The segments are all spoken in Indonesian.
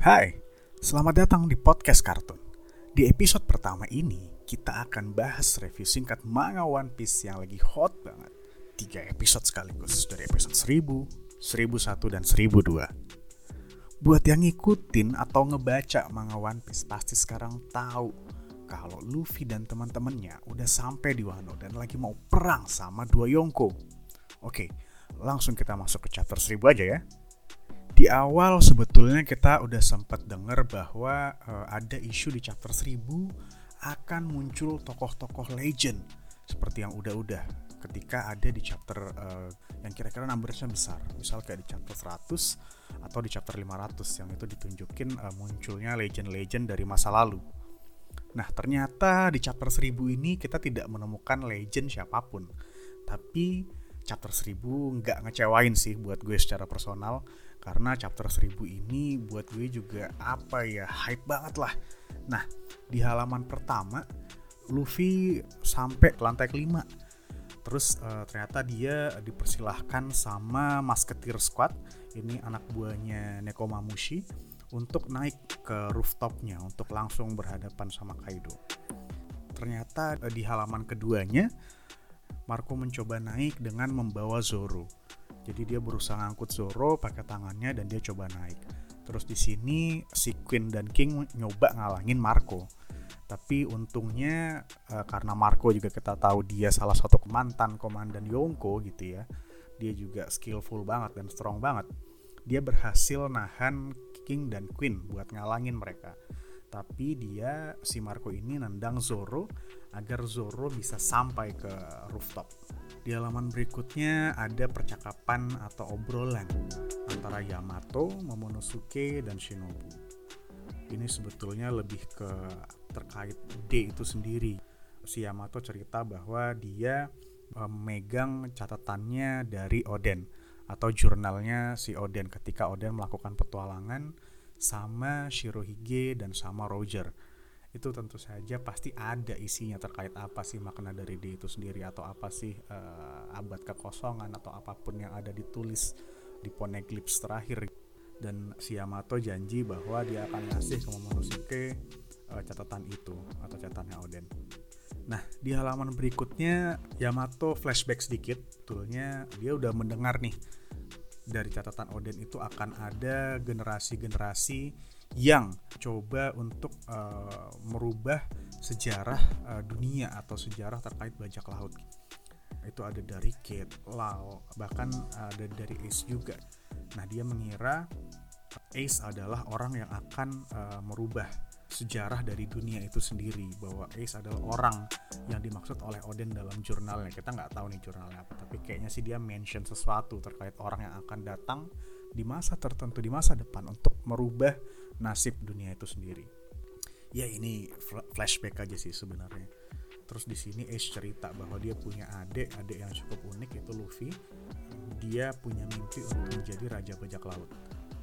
Hai, selamat datang di podcast kartun. Di episode pertama ini, kita akan bahas review singkat manga One Piece yang lagi hot banget. Tiga episode sekaligus dari episode 1000, 1001, dan 1002. Buat yang ngikutin atau ngebaca manga One Piece pasti sekarang tahu kalau Luffy dan teman-temannya udah sampai di Wano dan lagi mau perang sama dua Yonko. Oke, langsung kita masuk ke chapter 1000 aja ya. Di awal sebetulnya kita udah sempat dengar bahwa uh, ada isu di chapter 1000 akan muncul tokoh-tokoh legend seperti yang udah-udah ketika ada di chapter uh, yang kira-kira numbersnya besar. Misal kayak di chapter 100 atau di chapter 500 yang itu ditunjukin uh, munculnya legend-legend dari masa lalu. Nah, ternyata di chapter 1000 ini kita tidak menemukan legend siapa pun. Tapi chapter 1000 nggak ngecewain sih buat gue secara personal. Karena chapter 1000 ini buat gue juga apa ya hype banget lah. Nah di halaman pertama Luffy sampai ke lantai kelima. Terus uh, ternyata dia dipersilahkan sama Musketeer Squad ini anak buahnya Nekomamushi untuk naik ke rooftopnya untuk langsung berhadapan sama Kaido. Ternyata uh, di halaman keduanya Marco mencoba naik dengan membawa Zoro jadi dia berusaha ngangkut Zoro pakai tangannya dan dia coba naik. Terus di sini si Queen dan King nyoba ngalangin Marco. Tapi untungnya uh, karena Marco juga kita tahu dia salah satu mantan komandan Yonko gitu ya. Dia juga skillful banget dan strong banget. Dia berhasil nahan King dan Queen buat ngalangin mereka. Tapi dia si Marco ini nendang Zoro agar Zoro bisa sampai ke rooftop. Di halaman berikutnya ada percakapan atau obrolan antara Yamato, Momonosuke, dan Shinobu. Ini sebetulnya lebih ke terkait D itu sendiri. Si Yamato cerita bahwa dia memegang catatannya dari Oden atau jurnalnya si Oden ketika Oden melakukan petualangan sama Shirohige dan sama Roger. Itu tentu saja pasti ada isinya terkait apa sih makna dari D itu sendiri atau apa sih uh, abad kekosongan atau apa pun yang ada ditulis di Poneglyphs terakhir. Dan si Yamato janji bahwa dia akan ngasih ke Momonosuke uh, catatan itu atau catatannya Oden. Nah, di halaman berikutnya Yamato flashback sedikit, betulnya dia udah mendengar nih dari catatan Oden itu akan ada generasi-generasi yang coba untuk uh, merubah sejarah uh, dunia atau sejarah terkait bajak laut. Itu ada dari Kate, Lau, bahkan ada dari Ace juga. Nah, dia mengira Ace adalah orang yang akan uh, merubah sejarah dari dunia itu sendiri bahwa Ace adalah orang yang dimaksud oleh Odin dalam jurnalnya. Kita nggak tahu nih jurnalnya apa tapi kayaknya sih dia mention sesuatu terkait orang yang akan datang di masa tertentu di masa depan untuk merubah nasib dunia itu sendiri. Ya ini flashback aja sih sebenarnya. Terus di sini Ace cerita bahwa dia punya adik adik yang cukup unik itu Luffy. Dia punya mimpi untuk menjadi raja bajak laut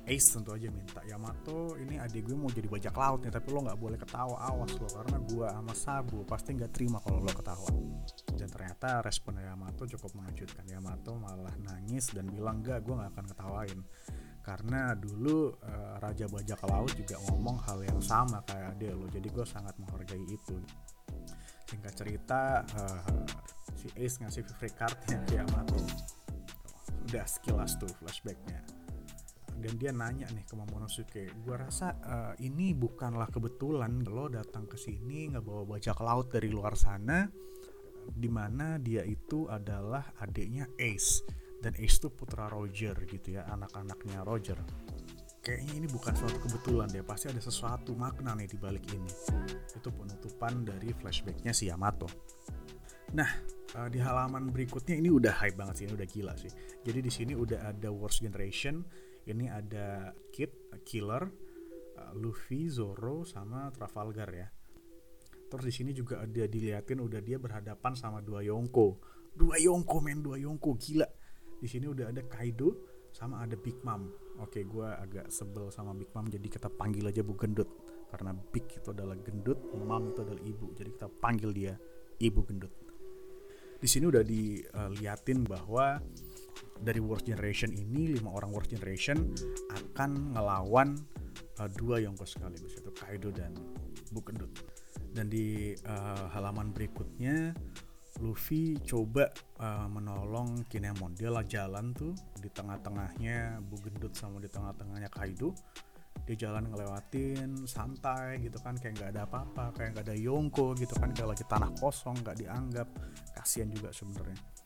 Ace tentu aja minta Yamato ini adik gue mau jadi bajak laut nih tapi lo nggak boleh ketawa awas lo karena gue sama Sabu pasti nggak terima kalau lo ketawa. Dan ternyata respon Yamato cukup mengejutkan. Yamato malah nangis dan bilang gak gue nggak akan ketawain karena dulu uh, Raja Bajak Laut juga ngomong hal yang sama kayak dia lo jadi gue sangat menghargai itu. Singkat cerita uh, si Ace ngasih free cardnya ke Yamato. Udah sekilas tuh flashbacknya dan dia nanya nih ke Momonosuke gue rasa uh, ini bukanlah kebetulan lo datang ke sini nggak bawa bajak laut dari luar sana di mana dia itu adalah adiknya Ace. Dan Ace itu putra Roger gitu ya anak-anaknya Roger. Kayaknya ini bukan suatu kebetulan deh pasti ada sesuatu makna nih di balik ini. Itu penutupan dari flashbacknya si Yamato. Nah uh, di halaman berikutnya ini udah hype banget sih ini udah gila sih. Jadi di sini udah ada Worst Generation ini ada Kid, Killer, uh, Luffy, Zoro, sama Trafalgar ya. Terus di sini juga ada diliatin udah dia berhadapan sama dua Yonko. Dua Yonko men, dua Yonko gila. Di sini udah ada Kaido sama ada Big Mom. Oke, gue agak sebel sama Big Mom jadi kita panggil aja Bu Gendut karena Big itu adalah gendut, Mom itu adalah ibu. Jadi kita panggil dia Ibu Gendut. Di sini udah diliatin bahwa dari Worst Generation ini lima orang Worst Generation akan ngelawan uh, dua Yonko sekaligus itu Kaido dan Bukendut dan di uh, halaman berikutnya Luffy coba uh, menolong Kinemon. Dia lah jalan tuh di tengah-tengahnya Bugendut sama di tengah-tengahnya Kaido. Dia jalan ngelewatin santai gitu kan kayak nggak ada apa-apa kayak nggak ada Yonko gitu kan kayak lagi tanah kosong nggak dianggap. Kasihan juga sebenarnya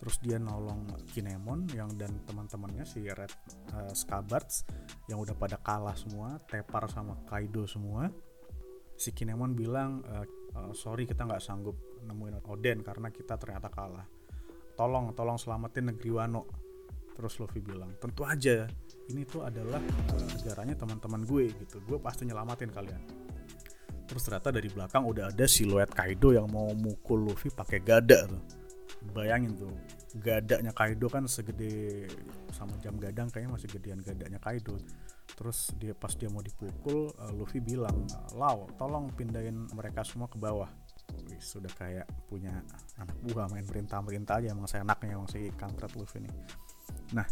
terus dia nolong Kinemon yang dan teman-temannya si Red uh, Scabards yang udah pada kalah semua tepar sama Kaido semua. Si Kinemon bilang uh, sorry kita nggak sanggup nemuin Oden karena kita ternyata kalah. Tolong tolong selamatin negeri Wano. Terus Luffy bilang tentu aja ini tuh adalah negaranya teman-teman gue gitu. Gue pasti nyelamatin kalian. Terus ternyata dari belakang udah ada siluet Kaido yang mau mukul Luffy pakai gada tuh bayangin tuh gadanya Kaido kan segede sama jam gadang kayaknya masih gedean gadanya Kaido. Terus dia pas dia mau dipukul uh, Luffy bilang Lau tolong pindahin mereka semua ke bawah. Wih, sudah kayak punya anak buah main perintah-perintah aja emang saya anaknya emang si kampret Luffy nih. Nah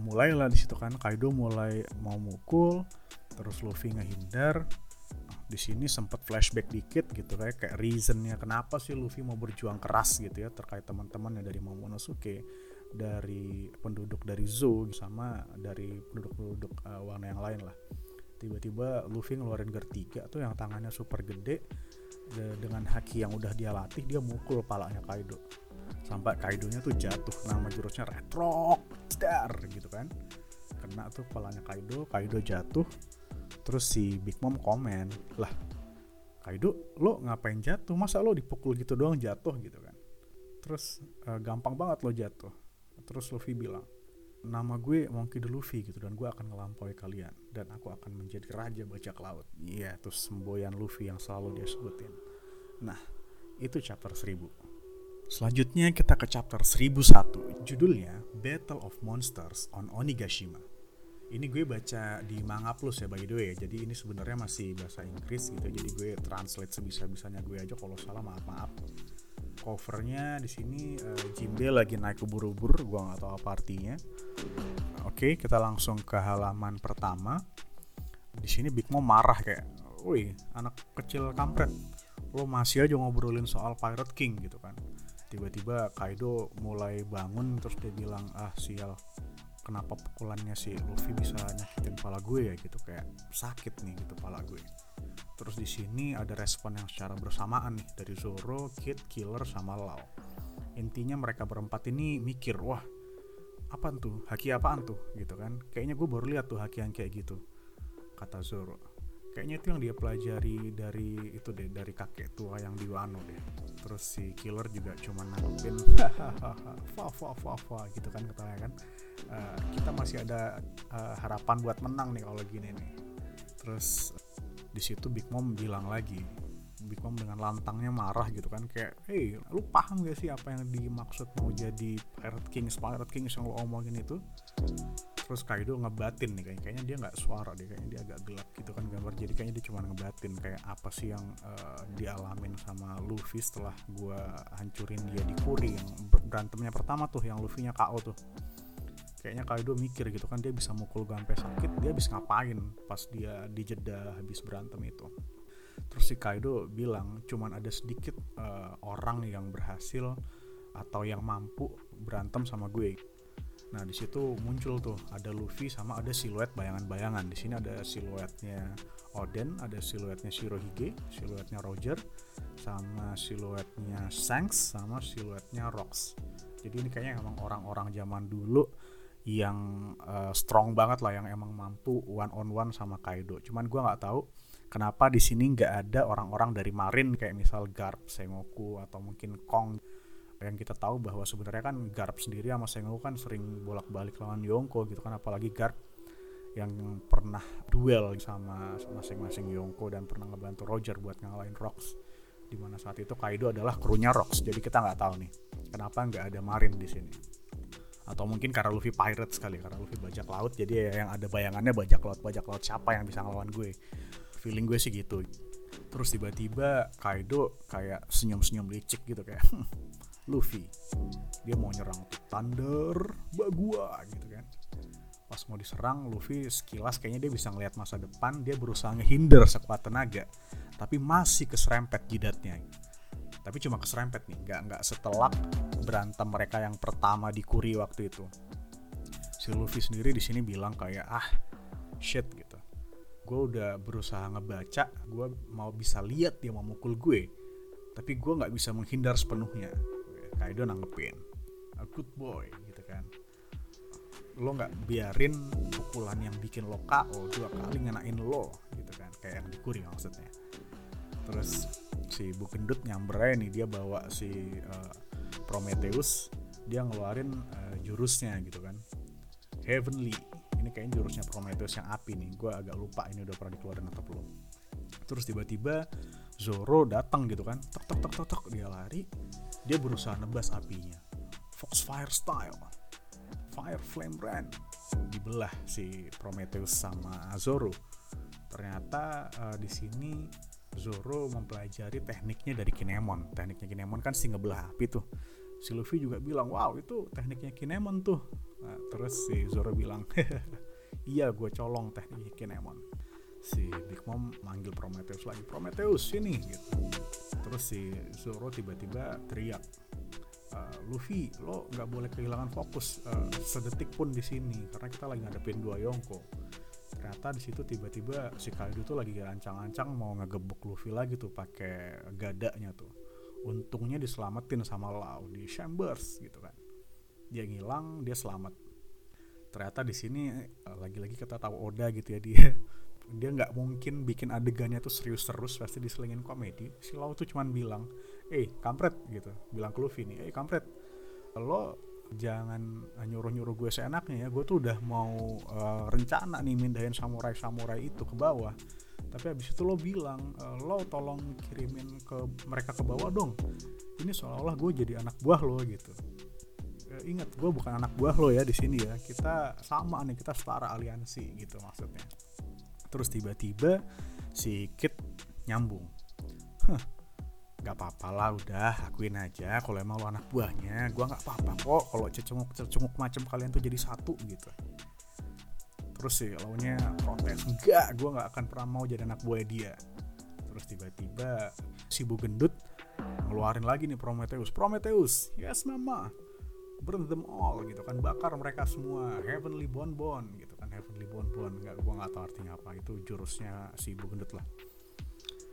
mulailah di situ kan Kaido mulai mau mukul terus Luffy ngehindar di sini sempat flashback dikit gitu kayak kayak reasonnya kenapa sih Luffy mau berjuang keras gitu ya terkait teman-temannya dari Momonosuke dari penduduk dari Zou sama dari penduduk-penduduk uh, warna yang lain lah. Tiba-tiba Luffy ngeluarin 3 tuh yang tangannya super gede de dengan haki yang udah dia latih dia mukul palanya Kaido. Sampai Kaidonya tuh jatuh nama jurusnya Retro Star gitu kan. Kena tuh palanya Kaido Kaido jatuh terus si Big Mom komen lah Kaido lo ngapain jatuh? Masa lo dipukul gitu doang jatuh gitu kan? Terus uh, gampang banget lo jatuh. Terus Luffy bilang nama gue Monkey D. Luffy gitu dan gue akan ngelampaui kalian dan aku akan menjadi raja bajak laut. Iya yeah, terus semboyan Luffy yang selalu dia sebutin. Nah itu chapter 1000 selanjutnya kita ke chapter 1001 judulnya Battle of Monsters on Onigashima ini gue baca di Manga Plus ya by the way. Jadi ini sebenarnya masih bahasa Inggris gitu. Jadi gue translate sebisa bisanya gue aja kalau salah maaf maaf. Covernya di sini uh, Jimbe lagi naik ke buru-buru gue nggak tahu apa artinya. Oke okay, kita langsung ke halaman pertama. Di sini Big Mom marah kayak wih anak kecil kampret. Lo masih aja ngobrolin soal Pirate King gitu kan. Tiba-tiba Kaido mulai bangun terus dia bilang ah sial kenapa pukulannya si Luffy bisa nyakitin kepala gue ya gitu. Kayak sakit nih gitu kepala gue. Terus di sini ada respon yang secara bersamaan nih dari Zoro, Kid, Killer sama Lau. Intinya mereka berempat ini mikir wah apa tuh? Haki apaan tuh? Gitu kan. Kayaknya gue baru lihat tuh haki yang kayak gitu kata Zoro kayaknya itu yang dia pelajari dari itu deh dari kakek tua yang di Wano deh. Terus si killer juga cuma nanggepin fa fa fa fa gitu kan katanya kan. Uh, kita masih ada uh, harapan buat menang nih kalau gini nih. Terus di situ Big Mom bilang lagi Big Mom dengan lantangnya marah gitu kan kayak hey lu paham gak sih apa yang dimaksud mau jadi Pirate Kings Pirate Kings yang lo omongin itu terus Kaido ngebatin nih kayaknya dia nggak suara deh kayaknya dia agak gelap gitu kan gambar. Jadi kayaknya dia cuma ngebatin kayak apa sih yang uh, dialamin sama Luffy setelah gue hancurin dia di Kuri yang berantemnya pertama tuh yang Luffy-nya KO tuh. Kayaknya Kaido mikir gitu kan dia bisa mukul sampai sakit dia habis ngapain pas dia dijeda habis berantem itu. Terus si Kaido bilang cuman ada sedikit uh, orang yang berhasil atau yang mampu berantem sama gue Nah di situ muncul tuh ada Luffy sama ada siluet bayangan-bayangan. Di sini ada siluetnya Oden, ada siluetnya Shirohige, siluetnya Roger, sama siluetnya Shanks, sama siluetnya Rox. Jadi ini kayaknya emang orang-orang zaman dulu yang uh, strong banget lah, yang emang mampu one on one sama Kaido. Cuman gue nggak tahu kenapa di sini nggak ada orang-orang dari Marin kayak misal Garp, Sengoku atau mungkin Kong yang kita tahu bahwa sebenarnya kan Garp sendiri sama Sengoku kan sering bolak-balik lawan Yonko gitu kan apalagi Garp yang pernah duel sama masing-masing Yonko dan pernah ngebantu Roger buat ngalahin Rox di mana saat itu Kaido adalah krunya Rox. Jadi kita nggak tahu nih kenapa nggak ada Marin di sini? Atau mungkin karena Luffy pirate sekali karena Luffy bajak laut jadi ya yang ada bayangannya bajak laut bajak laut siapa yang bisa ngelawan gue? Feeling gue sih gitu. Terus tiba-tiba Kaido kayak senyum-senyum licik gitu kayak Luffy. Dia mau nyerang tuh Thunder Bagua gitu kan. Pas mau diserang Luffy sekilas kayaknya dia bisa ngelihat masa depan dia berusaha ngehindar sekuat tenaga tapi masih keserempet jidatnya. Tapi cuma keserempet nih nggak nggak setelak berantem mereka yang pertama di Kuri waktu itu. Si Luffy sendiri di sini bilang kayak ah shit gitu. Gue udah berusaha ngebaca gue mau bisa lihat dia mau mukul gue tapi gue nggak bisa menghindar sepenuhnya Kaido nanggepin. A good boy gitu kan. Lo nggak biarin pukulan yang bikin lo KO dua kali ngenain lo gitu kan. Kayak yang dikuri maksudnya. Terus si Bu Gendut nyamber nih dia bawa si uh, Prometheus dia ngeluarin uh, jurusnya gitu kan. Heavenly. Ini kayaknya jurusnya Prometheus yang api nih. Gue agak lupa ini udah pernah dikeluarin atau belum. Terus tiba-tiba Zoro datang gitu kan. Tok tok tok tok tok. Dia lari dia berusaha nebas apinya. Foxfire style Fire Flame Brand. Dibelah si Prometheus sama Zoro. Ternyata uh, di sini Zoro mempelajari tekniknya dari Kinemon. Tekniknya Kinemon kan si ngebelah api tuh. Si Luffy juga bilang wow itu tekniknya Kinemon tuh. Nah, terus si Zoro bilang iya gue colong tekniknya Kinemon. Si Big Mom manggil Prometheus lagi Prometheus sini gitu terus si Zoro tiba-tiba teriak uh, Luffy lo nggak boleh kehilangan fokus uh, sedetik pun di sini karena kita lagi ngadepin dua Yonko. Ternyata di situ tiba-tiba si Kaido tuh lagi ancang-ancang mau ngegebuk Luffy lagi tuh pakai gadanya tuh. Untungnya diselamatin sama Lau di Chambers gitu kan. Dia ngilang dia selamat. Ternyata di sini uh, lagi-lagi kita tahu Oda gitu ya dia dia nggak mungkin bikin adegannya tuh serius terus pasti diselingin komedi. Si Lau tuh cuman bilang eh kampret gitu. Bilang ke Luffy nih eh kampret lo jangan nyuruh-nyuruh gue seenaknya ya. Gue tuh udah mau uh, rencana nih mindahin samurai-samurai itu ke bawah. Tapi habis itu lo bilang uh, lo tolong kirimin ke mereka ke bawah dong. Ini seolah-olah gue jadi anak buah lo gitu. Uh, ingat gue bukan anak buah lo ya di sini ya. Kita sama nih kita setara aliansi gitu maksudnya terus tiba-tiba si Kit nyambung. Hah, gak apa-apa lah udah akuin aja kalau emang lo anak buahnya. Gue nggak apa-apa kok kalau cecunguk cecunguk macam kalian tuh jadi satu gitu. Terus sih launya protes. Enggak gue nggak akan pernah mau jadi anak buah dia. Terus tiba-tiba si bu gendut ngeluarin lagi nih Prometheus. Prometheus yes mama. Burn them all gitu kan bakar mereka semua. Heavenly bonbon gitu heavenly bonbon nggak gue nggak tahu artinya apa itu jurusnya si bu gendut lah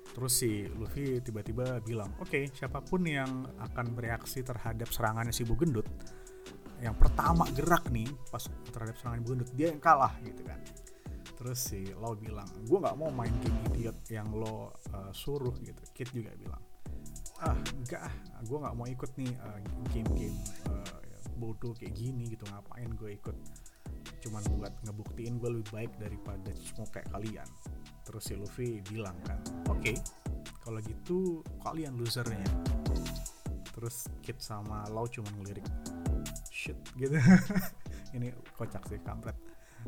Terus si Luffy tiba-tiba bilang, oke okay, siapa pun yang akan bereaksi terhadap serangannya si Bu Gendut, yang pertama gerak nih pas terhadap serangan Bu Gendut dia yang kalah gitu kan. Terus si Lau bilang, gue nggak mau main game idiot yang lo uh, suruh gitu. Kid juga bilang, ah enggak ah, gue nggak mau ikut nih uh, game-game uh, bodoh kayak gini gitu ngapain gue ikut cuman buat ngebuktiin gue lebih baik daripada semua kayak kalian. Terus si Luffy bilang kan oke okay, kalau gitu kalian losernya. Terus Kid sama Lau cuma ngelirik shit gitu. Ini kocak sih kampret.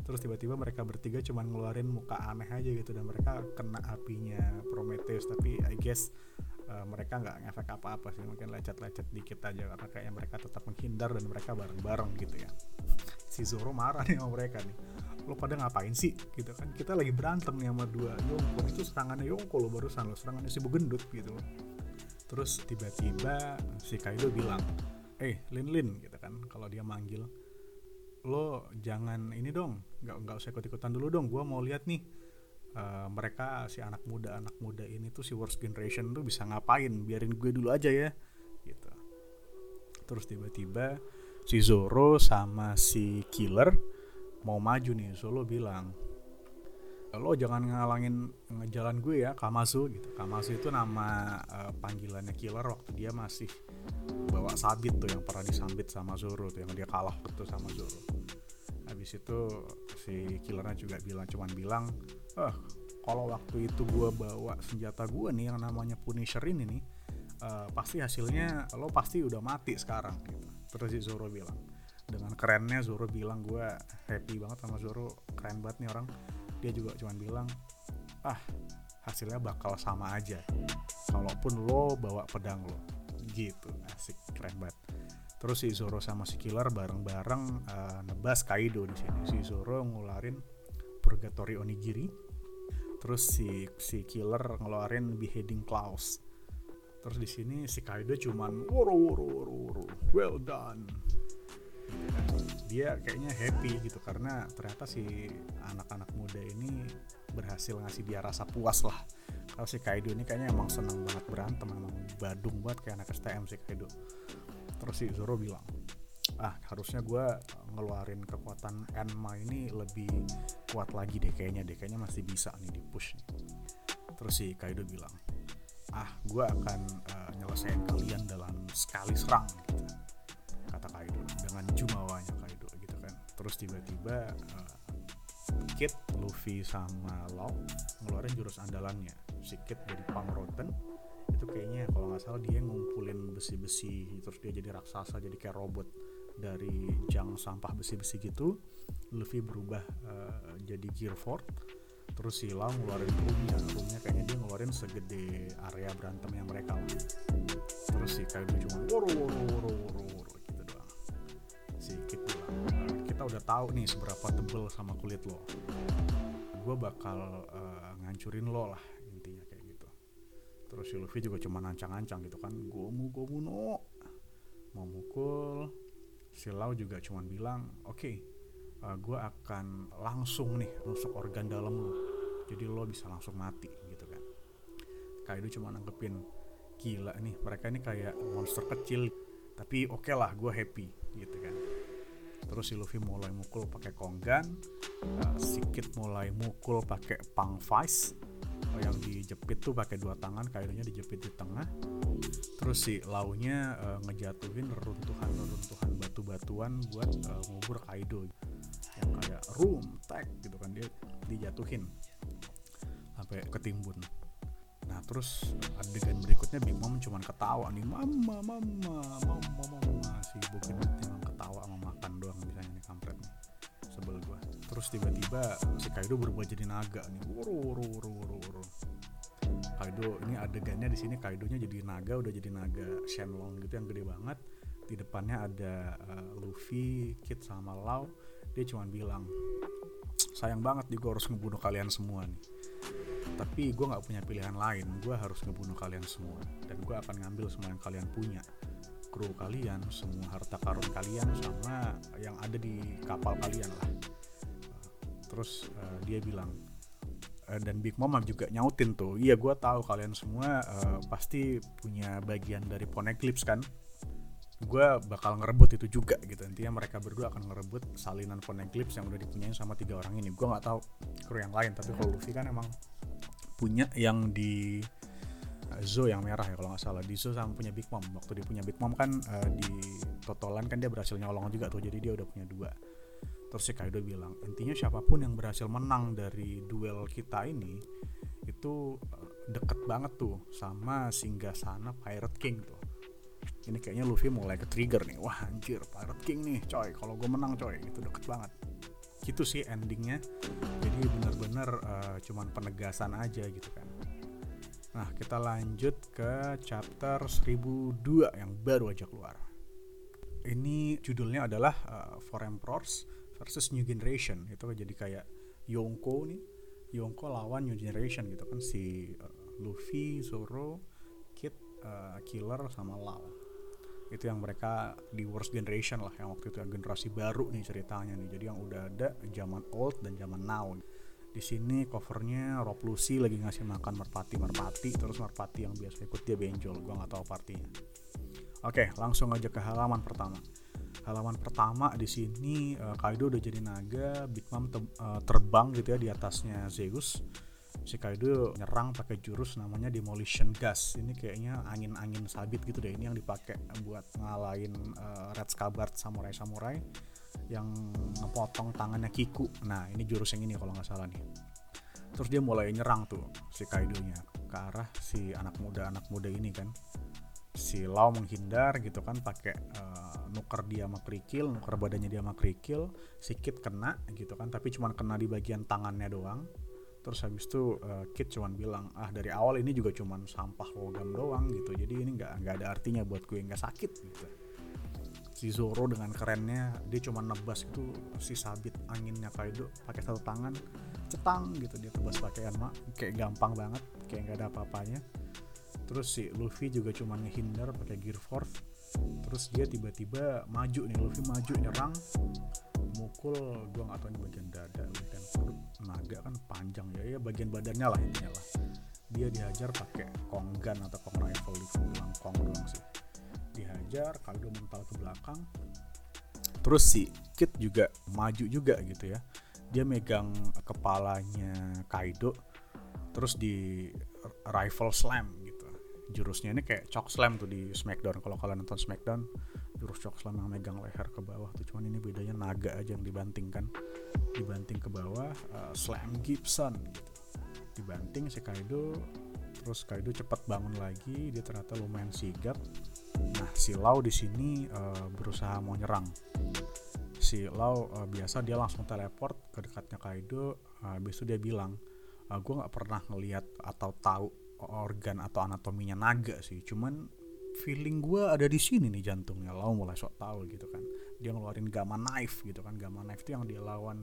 Terus tiba-tiba mereka bertiga cuma ngeluarin muka aneh aja gitu dan mereka kena apinya Prometheus. Tapi I guess uh, mereka nggak ngefek apa-apa sih mungkin lecet-lecet dikit aja karena kayaknya mereka tetap menghindar dan mereka bareng-bareng gitu ya si Zoro marah nih sama mereka nih. Lo pada ngapain sih? Gitu kan. Kita lagi berantem nih sama dua Yonko itu serangannya Yonko lo barusan lo serangannya si Bugendut gitu terus tiba-tiba si Kaido bilang eh Lin Lin gitu kan. Kalau dia manggil lo jangan ini dong. Nggak nggak usah ikut ikutan dulu dong. Gue mau lihat nih uh, mereka si anak muda anak muda ini tuh si worst generation tuh bisa ngapain? Biarin gue dulu aja ya. Gitu. Terus tiba-tiba si Zoro sama si Killer mau maju nih. Zoro bilang lo jangan ngalangin ngejalan gue ya Kamasu gitu. Kamasu itu nama uh, panggilannya Killer waktu dia masih bawa sabit tuh yang pernah disambit sama Zoro tuh yang dia kalah waktu sama Zoro. Habis itu si Killernya juga bilang cuman bilang eh kalau waktu itu gue bawa senjata gue nih yang namanya Punisher ini nih uh, pasti hasilnya lo pasti udah mati sekarang gitu terus si Zoro bilang. Dengan kerennya Zoro bilang gue happy banget sama Zoro keren banget nih orang. Dia juga cuman bilang ah hasilnya bakal sama aja kalaupun lo bawa pedang lo. Gitu asik keren banget. Terus si Zoro sama si Killer bareng-bareng uh, nebas Kaido di sini. Si Zoro ngeluarin Purgatory Onigiri. Terus si si Killer ngeluarin Beheading Claws terus di sini si Kaido cuman woro woro woro woro well done. Dia kayaknya happy gitu karena ternyata si anak-anak muda ini berhasil ngasih dia rasa puas lah. Kalau si Kaido ini kayaknya emang seneng banget berantem emang badung buat kayak anak STM si Kaido. Terus si Zoro bilang ah harusnya gue ngeluarin kekuatan Enma ini lebih kuat lagi deh kayaknya deh kayaknya masih bisa nih di push nih. Terus si Kaido bilang ah gue akan uh, nyelesain kalian dalam sekali serang gitu. Kata Kaido dengan jumawanya Kaido gitu kan. Terus tiba-tiba uh, Kid, Luffy sama Law ngeluarin jurus andalannya. Si Kid jadi Palm Rotten. Itu kayaknya kalau nggak salah dia ngumpulin besi-besi terus dia jadi raksasa jadi kayak robot dari jang sampah besi-besi gitu. Luffy berubah uh, jadi Gear Fort terus si Lau ngeluarin roomnya roomnya kayaknya dia ngeluarin segede area berantemnya mereka. Terus si Kaido cuma woro woro woro woro woro gitu doang. Si Kid bilang uh, kita udah tahu nih seberapa tebel sama kulit lo. Gue bakal uh, ngancurin lo lah terus si Luffy juga cuma ancang-ancang gitu kan gomu gomu no. Mau mukul. Si Lau juga cuma bilang oke okay, uh, gue akan langsung nih nusuk organ dalam lo jadi lo bisa langsung mati gitu kan. Kaido cuma nanggepin gila nih mereka ini kayak monster kecil. Tapi oke okay lah gue happy gitu kan. Terus si Luffy mulai mukul pakai konggan uh, Sikit mulai mukul pakai pang vice yang dijepit tuh pakai dua tangan kayunya dijepit di tengah. Terus si launya uh, ngejatuhin reruntuhan-reruntuhan batu-batuan buat uh, ngubur Kaido kayak room tag gitu kan dia dijatuhin sampai ketimbun. Nah terus adegan berikutnya Big Mom cuman ketawa nih mama mama mama mama. Si Bugin emang ketawa sama makan doang misalnya nih kampret nih sebel gua. Terus tiba-tiba si Kaido berubah jadi naga nih wuru wuru wuru Kaido ini adegannya di sini Kaidonya jadi naga udah jadi naga Shenlong gitu yang gede banget. Di depannya ada uh, Luffy, Kid sama Lau dia cuma bilang sayang banget nih gue harus ngebunuh kalian semua nih. Tapi gue nggak punya pilihan lain gue harus ngebunuh kalian semua. Dan gue akan ngambil semua yang kalian punya. Kru kalian semua harta karun kalian sama yang ada di kapal kalian lah. Terus uh, dia bilang uh, dan Big Mom juga nyautin tuh iya gue tahu kalian semua uh, pasti punya bagian dari Poneglyphs kan gue bakal ngerebut itu juga gitu. Intinya mereka berdua akan ngerebut salinan Poneglyphs yang udah dipunyain sama tiga orang ini. Gue nggak tahu kru yang lain tapi kalau Luffy kan emang punya yang di Zo yang merah ya kalau nggak salah. Di Zo sama punya Big Mom. Waktu dia punya Big Mom kan uh, di totalan kan dia berhasil nyolong juga tuh jadi dia udah punya dua. Terus si Kaido bilang intinya siapa pun yang berhasil menang dari duel kita ini itu uh, deket banget tuh sama singgah sana Pirate King tuh ini kayaknya Luffy mulai ke trigger nih wah anjir Pirate King nih coy kalau gue menang coy itu deket banget gitu sih endingnya jadi bener-bener uh, cuman penegasan aja gitu kan Nah, kita lanjut ke chapter 1002 yang baru aja keluar. Ini judulnya adalah uh, For Emperors versus New Generation. Itu jadi kayak Yonko nih. Yonko lawan New Generation gitu kan si uh, Luffy, Zoro, Kid, uh, Killer sama Lau. Itu yang mereka di Worst Generation lah yang waktu itu yang generasi baru nih ceritanya nih. Jadi yang udah ada zaman old dan zaman now. Di sini covernya Rob Lucy lagi ngasih makan merpati merpati terus merpati yang biasa ikut dia benjol. Gue nggak tahu partinya. Oke langsung aja ke halaman pertama. Halaman pertama di sini uh, Kaido udah jadi naga Big Mom te uh, terbang gitu ya di atasnya Zeus si Kaido nyerang pakai jurus namanya demolition gas. Ini kayaknya angin-angin sabit gitu deh. Ini yang dipakai buat ngalahin uh, Red Scabbard samurai samurai yang ngepotong tangannya Kiku. Nah ini jurus yang ini kalau nggak salah nih. Terus dia mulai nyerang tuh si Kaido-nya ke arah si anak muda anak muda ini kan. Si Lau menghindar gitu kan pakai uh, nuker dia sama kerikil nuker badannya dia sama kerikil sikit kena gitu kan tapi cuma kena di bagian tangannya doang terus habis itu uh, Kit cuman bilang ah dari awal ini juga cuman sampah logam doang gitu. Jadi ini nggak nggak ada artinya buat gue nggak sakit gitu. Si Zoro dengan kerennya dia cuma nebas itu si sabit anginnya Kaido pakai satu tangan cetang gitu. Dia tebas pakai Enma kayak gampang banget kayak nggak ada apa-apanya. Terus si Luffy juga cuma ngehindar pakai Gear Force. Terus dia tiba-tiba maju nih Luffy maju nyerang mukul gua nggak tahu ini bagian dada bagian perut naga kan panjang ya ya bagian badannya lah intinya lah. Dia dihajar pakai konggan atau kong rifle di bilang kong doang sih. Dihajar Kaido mental ke belakang. Terus si Kid juga maju juga gitu ya. Dia megang kepalanya Kaido terus di rifle slam gitu. Jurusnya ini kayak chok slam tuh di Smackdown. Kalau kalian nonton Smackdown jurus chok slam yang megang leher ke bawah tuh. Cuman ini bedanya naga aja yang dibantingkan dibanting ke bawah uh, slam Gibson gitu. Dibanting si Kaido terus Kaido cepat bangun lagi dia ternyata lumayan sigap. Nah si Lau di sini uh, berusaha mau nyerang. Si Lau uh, biasa dia langsung teleport ke dekatnya Kaido uh, habis itu dia bilang uh, gue nggak pernah ngelihat atau tahu organ atau anatominya naga sih. Cuman feeling gue ada di sini nih jantungnya. Lau mulai sok tahu gitu kan. Dia ngeluarin gamma knife gitu kan. Gamma knife itu yang dia lawan.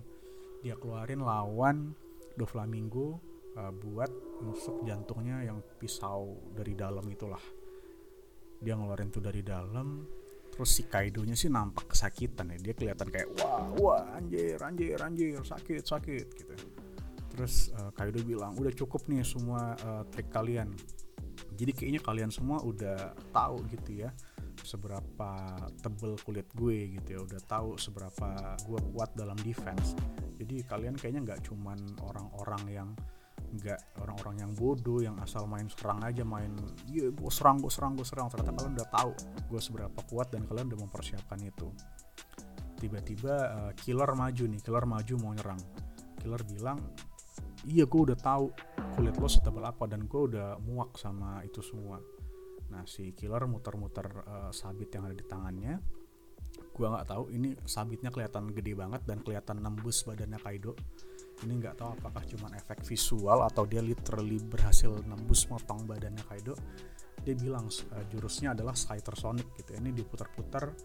Dia keluarin lawan Doflamingo uh, buat nusuk jantungnya yang pisau dari dalam itulah. Dia ngeluarin tuh dari dalam. Terus si Kaido-nya sih nampak kesakitan ya. Dia kelihatan kayak wah wah anjir anjir anjir sakit sakit gitu terus uh, Kaido bilang udah cukup nih semua uh, trik kalian jadi kayaknya kalian semua udah tahu gitu ya seberapa tebel kulit gue gitu ya. Udah tahu seberapa gue kuat dalam defense. Jadi kalian kayaknya nggak cuman orang-orang yang nggak orang-orang yang bodoh yang asal main serang aja main iya gue serang gue serang gue serang. Ternyata kalian udah tahu gue seberapa kuat dan kalian udah mempersiapkan itu. Tiba-tiba uh, killer maju nih killer maju mau nyerang. Killer bilang iya gue udah tahu kulit lo setebal apa dan gue udah muak sama itu semua. Nah si killer muter-muter uh, sabit yang ada di tangannya gue nggak tahu ini sabitnya kelihatan gede banget dan kelihatan nembus badannya Kaido. Ini nggak tahu apakah cuma efek visual atau dia literally berhasil nembus motong badannya Kaido. Dia bilang uh, jurusnya adalah Scyther Sonic gitu. Ini diputar-putar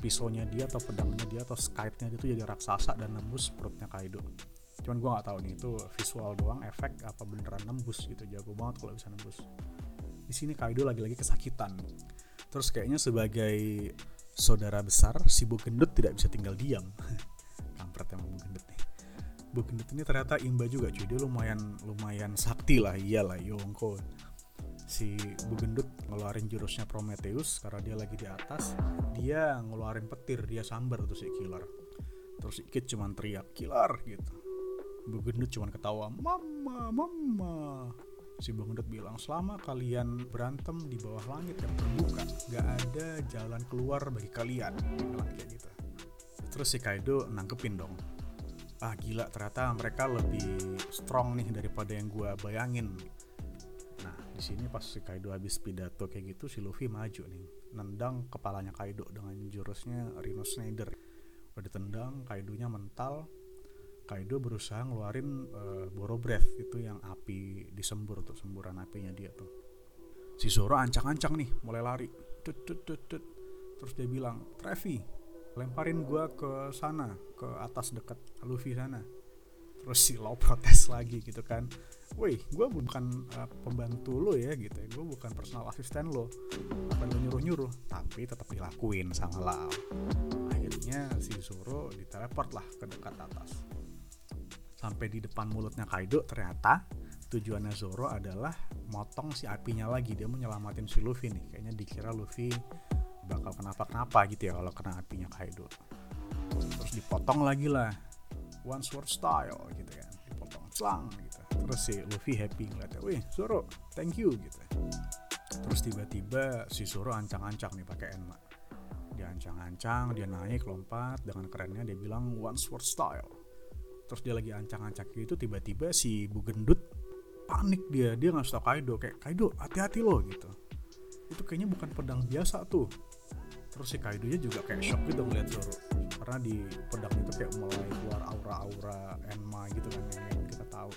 pisaunya dia atau pedangnya dia atau skype-nya dia tuh jadi raksasa dan nembus perutnya Kaido cuman gue nggak tahu nih itu visual doang efek apa beneran nembus gitu. Jago banget kalau bisa nembus. Di sini Kaido lagi-lagi kesakitan. Terus kayaknya sebagai saudara besar si Bu Gendut tidak bisa tinggal diam. Kampret emang Bu Gendut nih. Bu Gendut ini ternyata imba juga cuy. Dia lumayan lumayan sakti lah iyalah Yongko. Si Bu Gendut ngeluarin jurusnya Prometheus karena dia lagi di atas dia ngeluarin petir dia sambar tuh si killer. Terus Ikit cuman teriak killer! gitu Bu Gendut cuman ketawa mama mama. Si Bu Gendut bilang selama kalian berantem di bawah langit yang terbuka gak ada jalan keluar bagi kalian. Bilang kayak gitu. Terus si Kaido nangkepin dong. Ah gila ternyata mereka lebih strong nih daripada yang gue bayangin. Nah di sini pas si Kaido habis pidato kayak gitu si Luffy maju nih nendang kepalanya Kaido dengan jurusnya Rhino Snyder udah ditendang Kaidonya mental Kaido berusaha ngeluarin uh, Boro Breath itu yang api disembur tuh semburan apinya dia tuh. Si Zoro ancang-ancang nih mulai lari. Tut, tut, tut, tut. terus dia bilang Trevi lemparin gue ke sana ke atas dekat Luffy sana. Terus si Lau protes lagi gitu kan. Woi gue bukan uh, pembantu lo ya gitu ya. Gue bukan personal asisten lo bukan lo nyuruh nyuruh tapi tetap dilakuin sama Lau. Akhirnya si Zoro diteleport lah ke dekat atas sampai di depan mulutnya Kaido ternyata tujuannya Zoro adalah motong si apinya lagi. Dia mau nyelamatin si Luffy nih. Kayaknya dikira Luffy bakal kenapa-kenapa gitu ya kalau kena apinya Kaido. Terus dipotong lagi lah. One sword style gitu kan. Dipotong selang gitu. Terus si Luffy happy ngeliatnya wih Zoro thank you gitu. Terus tiba-tiba si Zoro ancang-ancang nih pakai Enma. Dia ancang-ancang dia naik lompat. Dengan kerennya dia bilang one sword style terus dia lagi ancang-ancang gitu tiba-tiba si Bu Gendut panik dia. Dia nggak tau Kaido kayak Kaido hati-hati loh gitu. Itu kayaknya bukan pedang biasa tuh. Terus si Kaido-nya juga kayak shock gitu ngeliat Zoro. Karena di pedang itu kayak mulai keluar aura-aura Enma gitu kan yang kita tahu.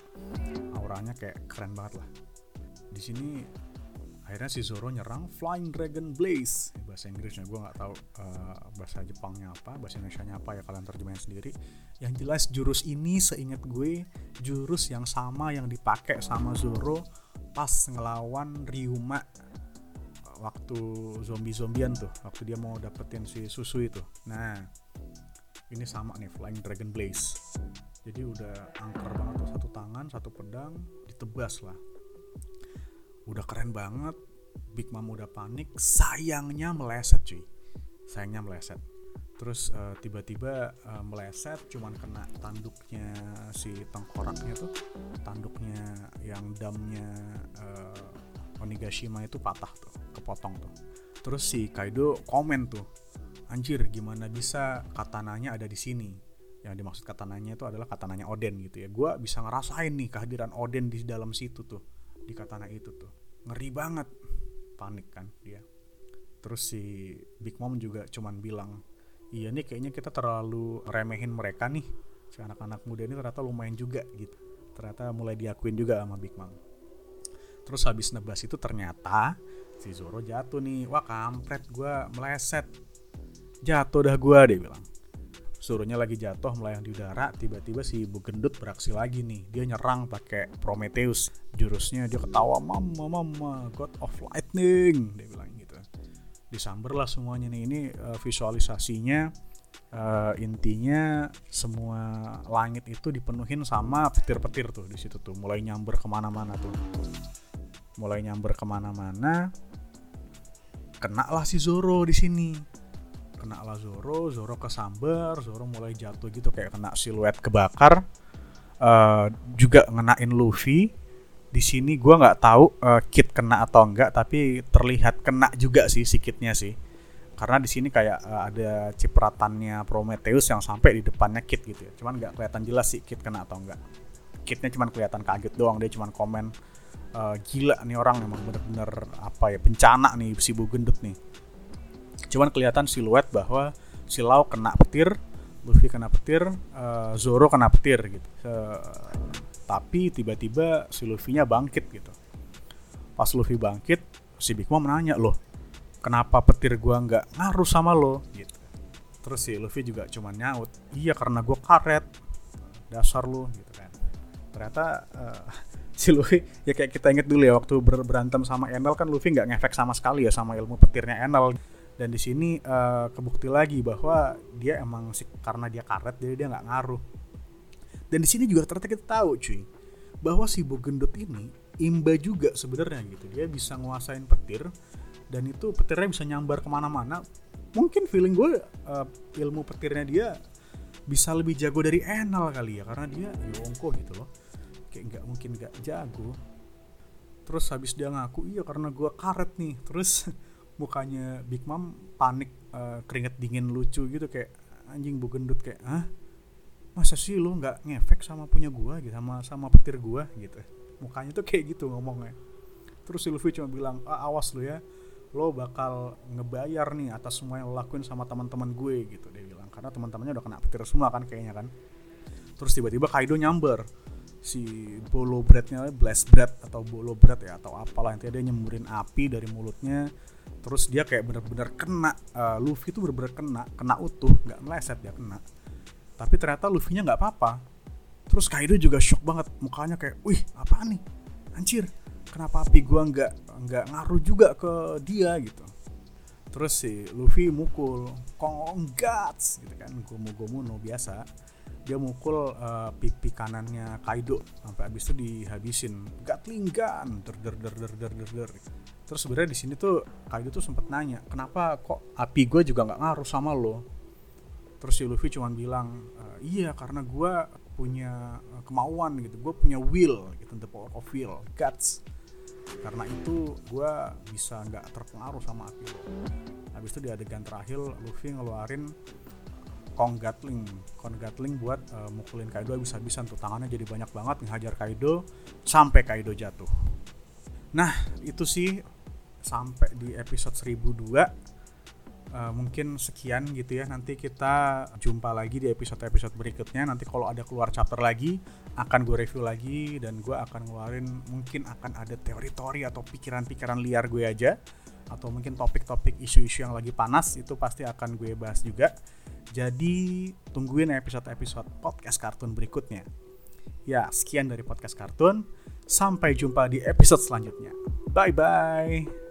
Auranya kayak keren banget lah. Di sini akhirnya si Zoro nyerang Flying Dragon Blaze. Bahasa Inggrisnya gue nggak tahu uh, bahasa Jepangnya apa bahasa Indonesia nya apa ya kalian terjemahin sendiri. Yang jelas jurus ini seingat gue jurus yang sama yang dipakai sama Zoro pas ngelawan Ryuma waktu zombie-zombian tuh waktu dia mau dapetin si susu itu. Nah ini sama nih Flying Dragon Blaze. Jadi udah angker banget tuh satu tangan satu pedang ditebas lah udah keren banget. Big Mom udah panik. Sayangnya meleset cuy. Sayangnya meleset. Terus uh, tiba-tiba uh, meleset cuman kena tanduknya si tengkoraknya tuh tanduknya yang damnya uh, Onigashima itu patah tuh kepotong tuh. Terus si Kaido komen tuh anjir gimana bisa katananya ada di sini? Yang dimaksud katananya itu adalah katananya Oden gitu ya. Gue bisa ngerasain nih kehadiran Oden di dalam situ tuh di katana itu tuh. Ngeri banget. Panik kan dia. Terus si Big Mom juga cuman bilang iya nih kayaknya kita terlalu remehin mereka nih. Si anak-anak muda ini ternyata lumayan juga gitu. Ternyata mulai diakuin juga sama Big Mom. Terus habis nebas itu ternyata si Zoro jatuh nih. Wah kampret gue meleset. Jatuh dah gue dia bilang suruhnya lagi jatuh melayang di udara tiba-tiba si ibu gendut beraksi lagi nih. Dia nyerang pakai Prometheus. Jurusnya dia ketawa mama mama God of Lightning. Dia bilang gitu. Disamber lah semuanya nih. Ini uh, visualisasinya uh, intinya semua langit itu dipenuhin sama petir-petir tuh di situ tuh. Mulai nyamber ke mana-mana tuh. Mulai nyamber ke mana-mana kena lah si Zoro di sini kena lah Zoro Zoro kesambar Zoro mulai jatuh gitu kayak kena siluet kebakar. Uh, juga ngenain Luffy. Di sini gue nggak tahu uh, Kit kena atau enggak tapi terlihat kena juga sih si Kitnya sih. Karena di sini kayak uh, ada cipratannya Prometheus yang sampai di depannya Kit gitu ya. Cuman nggak kelihatan jelas sih Kit kena atau enggak Kitnya cuman kelihatan kaget doang dia cuman komen uh, gila nih orang emang bener-bener apa ya bencana nih si Bu Gendut nih cuman kelihatan siluet bahwa si Lau kena petir Luffy kena petir uh, Zoro kena petir gitu. Uh, tapi tiba-tiba si Luffy-nya bangkit gitu. Pas Luffy bangkit si Big Mom nanya loh kenapa petir gua nggak ngaruh sama lo? Gitu. Terus si Luffy juga cuman nyaut iya karena gua karet. Dasar lo gitu kan. Ternyata uh, si Luffy ya kayak kita inget dulu ya waktu ber berantem sama Enel kan Luffy nggak ngefek sama sekali ya sama ilmu petirnya Enel dan di sini uh, kebukti lagi bahwa dia emang sih karena dia karet jadi dia nggak ngaruh. Dan di sini juga ternyata kita tahu cuy bahwa si Bogendut ini imba juga sebenarnya gitu. Dia bisa nguasain petir dan itu petirnya bisa nyambar ke mana-mana. Mungkin feeling gue uh, ilmu petirnya dia bisa lebih jago dari Enel kali ya karena dia Yongko gitu loh. Kayak nggak mungkin nggak jago. Terus habis dia ngaku iya karena gue karet nih. Terus mukanya Big Mom panik uh, keringet dingin lucu gitu kayak anjing bu gendut kayak ah masa sih lu nggak ngefek sama punya gua gitu sama sama petir gua? Gitu. Mukanya tuh kayak gitu ngomongnya. Terus si Luffy cuma bilang ah, awas lu ya lo bakal ngebayar nih atas semua yang lo lakuin sama teman-teman gue gitu dia bilang. Karena teman-temannya udah kena petir semua kan kayaknya kan. Terus tiba-tiba Kaido nyamber si bolo breadnya blast bread atau bolo bread ya atau apalah intinya dia nyemburin api dari mulutnya terus dia kayak bener-bener kena uh, Luffy tuh bener-bener kena kena utuh nggak meleset dia kena. Tapi ternyata Luffy-nya nggak apa-apa. Terus Kaido juga shock banget mukanya kayak wih apa nih? Anjir kenapa api gua nggak nggak ngaruh juga ke dia? Gitu. Terus si Luffy mukul Kong gitu kan gomu gomu no biasa. Dia mukul uh, pipi kanannya Kaido sampai habis itu dihabisin. Gatling gun der. Terus sebenarnya di sini tuh Kaido tuh sempet nanya kenapa kok api gue juga nggak ngaruh sama lo? Terus si Luffy cuma bilang e, iya karena gue punya kemauan gitu gue punya will gitu the power of will guts. Karena itu gue bisa nggak terpengaruh sama api lo. Habis itu di adegan terakhir Luffy ngeluarin Kong Gatling. Kong Gatling buat uh, mukulin Kaido habis-habisan tuh tangannya jadi banyak banget ngehajar Kaido sampai Kaido jatuh. Nah itu sih sampai di episode 1002 uh, uh, mungkin sekian gitu ya. Nanti kita jumpa lagi di episode-episode berikutnya. Nanti kalau ada keluar chapter lagi, akan gue review lagi dan gue akan ngeluarin mungkin akan ada teori-teori atau pikiran-pikiran liar gue aja atau mungkin topik-topik isu-isu yang lagi panas itu pasti akan gue bahas juga. Jadi tungguin episode-episode podcast kartun berikutnya. Ya, sekian dari podcast kartun. Sampai jumpa di episode selanjutnya. Bye bye.